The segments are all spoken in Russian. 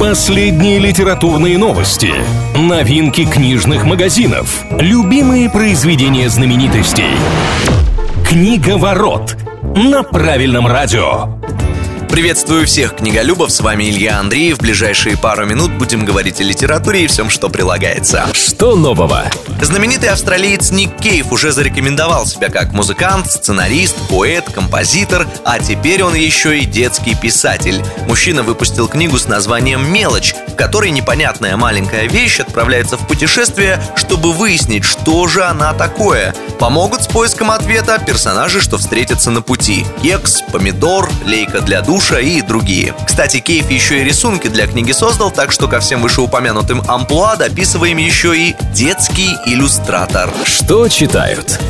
Последние литературные новости, новинки книжных магазинов, любимые произведения знаменитостей. Книга ворот на правильном радио. Приветствую всех книголюбов, с вами Илья Андреев. В ближайшие пару минут будем говорить о литературе и всем, что прилагается. Что нового? Знаменитый австралиец Ник Кейв уже зарекомендовал себя как музыкант, сценарист, поэт, композитор, а теперь он еще и детский писатель. Мужчина выпустил книгу с названием «Мелочь», в которой непонятная маленькая вещь отправляется в путешествие, чтобы выяснить, что же она такое. Помогут с поиском ответа персонажи, что встретятся на пути. Кекс, помидор, лейка для душа, душа и другие. Кстати, Кейф еще и рисунки для книги создал, так что ко всем вышеупомянутым амплуа дописываем еще и детский иллюстратор. Что читают?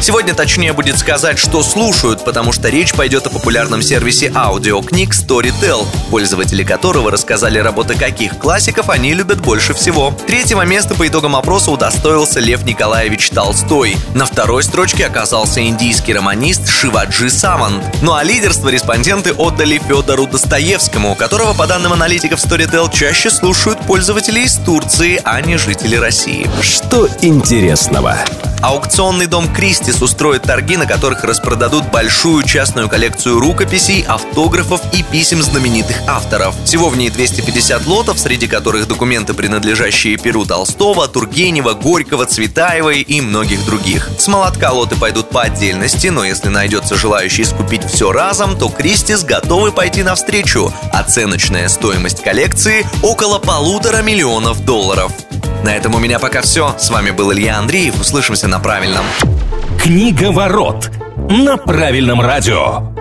Сегодня точнее будет сказать, что слушают, потому что речь пойдет о популярном сервисе аудиокниг Storytel, пользователи которого рассказали работы каких классиков они любят больше всего. Третьего места по итогам опроса удостоился Лев Николаевич Толстой. На второй строчке оказался индийский романист Шиваджи Саман. Ну а лидерство респонденты отдали Федору Достоевскому, которого, по данным аналитиков Storytel, чаще слушают пользователи из Турции, а не жители России. Что интересного? Аукционный дом Кристис устроит торги, на которых распродадут большую частную коллекцию рукописей, автографов и писем знаменитых авторов. Всего в ней 250 лотов, среди которых документы, принадлежащие Перу Толстого, Тургенева, Горького, Цветаевой и многих других. С молотка лоты пойдут по отдельности, но если найдется желающий скупить все разом, то Кристис готовы пойти навстречу. Оценочная стоимость коллекции около полутора миллионов долларов. На этом у меня пока все. С вами был Илья Андреев. Услышимся на правильном. Книга ворот на правильном радио.